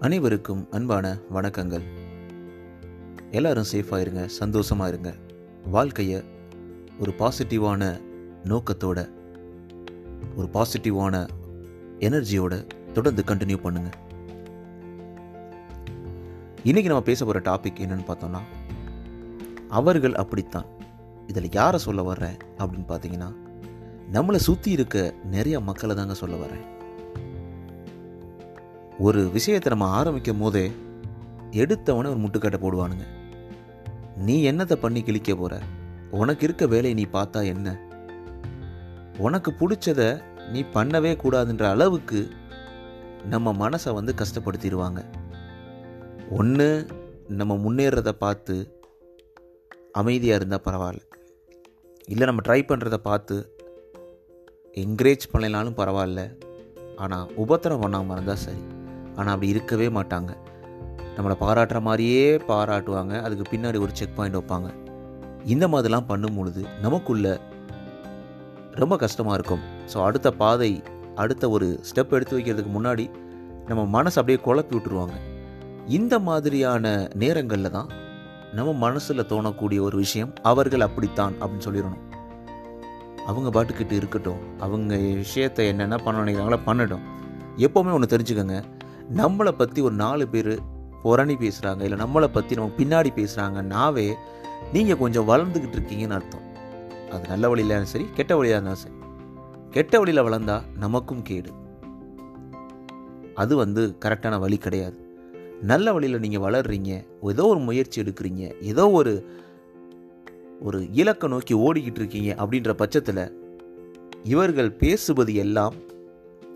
அனைவருக்கும் அன்பான வணக்கங்கள். எல்லாரும் சேஃபாக இருங்க சந்தோஷமாக இருங்க. வாழ்க்கையை ஒரு பாசிட்டிவான நோக்கத்தோட ஒரு பாசிட்டிவான எனர்ஜியோட தொடர்ந்து கண்டினியூ பண்ணுங்க. இன்றைக்கி நம்ம பேச போகிற டாபிக் என்னன்னு பார்த்தோம்னா அவர்கள் அப்படித்தான். இதில் யாரை சொல்ல வர்றேன் அப்படின்னு பார்த்தீங்கன்னா நம்மளை சுற்றி இருக்க நிறைய மக்களை தாங்க சொல்ல வரேன் ஒரு விஷயத்தை நம்ம ஆரம்பிக்கும் போதே எடுத்தவனே ஒரு முட்டுக்கட்டை போடுவானுங்க. நீ என்னத்தை பண்ணி கிழிக்க போகிற உனக்கு இருக்க வேலையை நீ பார்த்தா என்ன? உனக்கு பிடிச்சத நீ பண்ணவே கூடாதுன்ற அளவுக்கு நம்ம மனசை வந்து கஷ்டப்படுத்திடுவாங்க. ஒன்று நம்ம முன்னேறத பார்த்து அமைதியாக இருந்தால் பரவாயில்ல. இல்லை நம்ம ட்ரை பண்ணுறத பார்த்து என்கரேஜ் பண்ணலனாலும் பரவாயில்ல. ஆனால் உபத்திரம் பண்ணாமல் இருந்தால் சரி. ஆனால் அப்படி இருக்கவே மாட்டாங்க. நம்மளை பாராட்டுற மாதிரியே பாராட்டுவாங்க. அதுக்கு பின்னாடி ஒரு செக் பாயிண்ட் வைப்பாங்க. இந்த மாதிரிலாம் பண்ணும் பொழுது நமக்குள்ள ரொம்ப கஷ்டமாக இருக்கும். ஸோ அடுத்த பாதை அடுத்த ஒரு ஸ்டெப் எடுத்து வைக்கிறதுக்கு முன்னாடி நம்ம மனசு அப்படியே குழப்பி விட்டுருவாங்க. இந்த மாதிரியான நேரங்களில் தான் நம்ம மனசில் தோணக்கூடிய ஒரு விஷயம் அவர்கள் அப்படித்தான் அப்படின்னு சொல்லிடணும். அவங்க பாட்டுக்கிட்டு இருக்கட்டும். அவங்க விஷயத்தை என்னென்ன பண்ண நினைக்கிறாங்களோ பண்ணட்டும். எப்போவுமே ஒன்று தெரிஞ்சுக்கோங்க. நம்மளை பற்றி ஒரு நாலு பேர் புரணி பேசுகிறாங்க இல்லை நம்மளை பற்றி நம்ம பின்னாடி பேசுகிறாங்கன்னாவே நீங்கள் கொஞ்சம் வளர்ந்துக்கிட்டு இருக்கீங்கன்னு அர்த்தம். அது நல்ல வழியிலும் இருந்தாலும் சரி கெட்ட வழியாக இருந்தாலும் சரி. கெட்ட வழியில் வளர்ந்தா நமக்கும் கேடு. அது வந்து கரெக்டான வழி கிடையாது. நல்ல வழியில் நீங்கள் வளர்றீங்க ஏதோ ஒரு முயற்சி எடுக்கிறீங்க ஏதோ ஒரு ஒரு இலக்கை நோக்கி ஓடிக்கிட்டு இருக்கீங்க அப்படின்ற பட்சத்தில் இவர்கள் பேசுவது எல்லாம்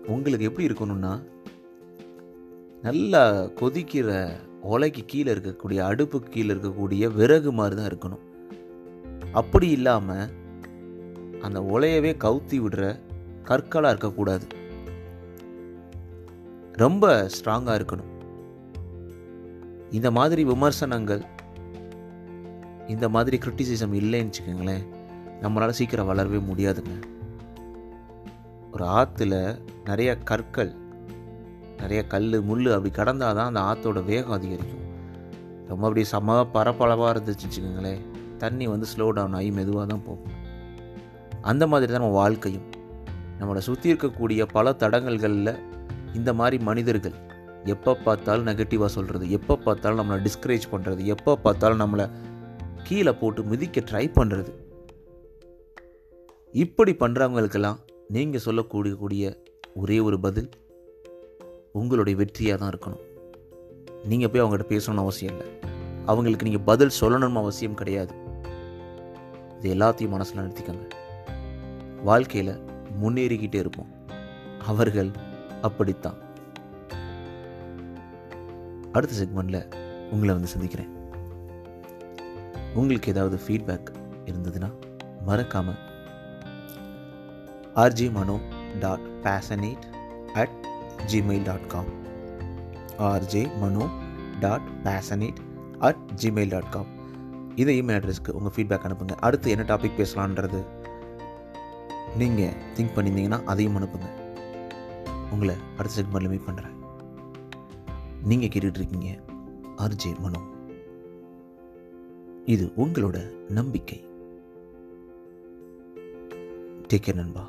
உங்களுக்கு எப்படி இருக்கணும்னா நல்லா கொதிக்கிற ஒலைக்கு கீழே இருக்கக்கூடிய அடுப்புக்கு கீழே இருக்கக்கூடிய விறகு மாதிரி தான் இருக்கணும். அப்படி இல்லாமல் அந்த ஒலையவே கவுத்தி விடுற கற்களாக இருக்கக்கூடாது. ரொம்ப ஸ்ட்ராங்காக இருக்கணும். இந்த மாதிரி விமர்சனங்கள் இந்த மாதிரி கிரிட்டிசிசம் இல்லைன்னு வச்சுக்கோங்களேன் நம்மளால் சீக்கிரம் வளரவே முடியாதுங்க. ஒரு ஆற்றுல நிறைய கற்கள் நிறைய கல் முள் அப்படி கடந்தால் தான் அந்த ஆற்றோட வேகம் அதிகரிக்கும். ரொம்ப அப்படி சம பரப்பளவாக இருந்துச்சு வச்சுக்கோங்களேன். தண்ணி வந்து ஸ்லோ டவுன் ஆகி மெதுவாக தான் போகும். அந்த மாதிரி தான் நம்ம வாழ்க்கையும். நம்மளை சுற்றி இருக்கக்கூடிய பல தடங்கல்களில் இந்த மாதிரி மனிதர்கள் எப்போ பார்த்தாலும் நெகட்டிவாக சொல்கிறது எப்போ பார்த்தாலும் நம்மளை டிஸ்கரேஜ் பண்ணுறது எப்போ பார்த்தாலும் நம்மளை கீழே போட்டு மிதிக்க ட்ரை பண்ணுறது இப்படி பண்ணுறவங்களுக்கெல்லாம் நீங்கள் சொல்லக்கூடிய கூடிய ஒரே ஒரு பதில் உங்களுடைய வெற்றியாக தான் இருக்கணும். நீங்கள் போய் அவங்ககிட்ட பேசணும்னு அவசியம் இல்லை. அவங்களுக்கு நீங்கள் பதில் சொல்லணும்னு அவசியம் கிடையாது. இது எல்லாத்தையும் மனசில் நிறுத்திக்கோங்க. வாழ்க்கையில் முன்னேறிக்கிட்டே இருப்போம். அவர்கள் அப்படித்தான். அடுத்த செக்மெண்ட்டில் உங்களை வந்து சந்திக்கிறேன். உங்களுக்கு ஏதாவது ஃபீட்பேக் இருந்ததுன்னா மறக்காமல் R G Mano dot passionate at Gmail dot com R J Mano dot passionate at Gmail dot com இந்த இமெயில் அட்ரஸ்க்கு உங்கள் ஃபீட்பேக் அனுப்புங்க. அடுத்து என்ன டாபிக் பேசலான்றது நீங்கள் திங்க் பண்ணியிருந்தீங்கன்னா அதையும் அனுப்புங்க. உங்களை அடுத்த செக்மெண்ட்டில் மீட் பண்ணுறேன் நீங்கள் கேட்டுட்ருக்கீங்க ஆர்ஜே மனோ இது உங்களோட நம்பிக்கை. டேக் கேர் நண்பா.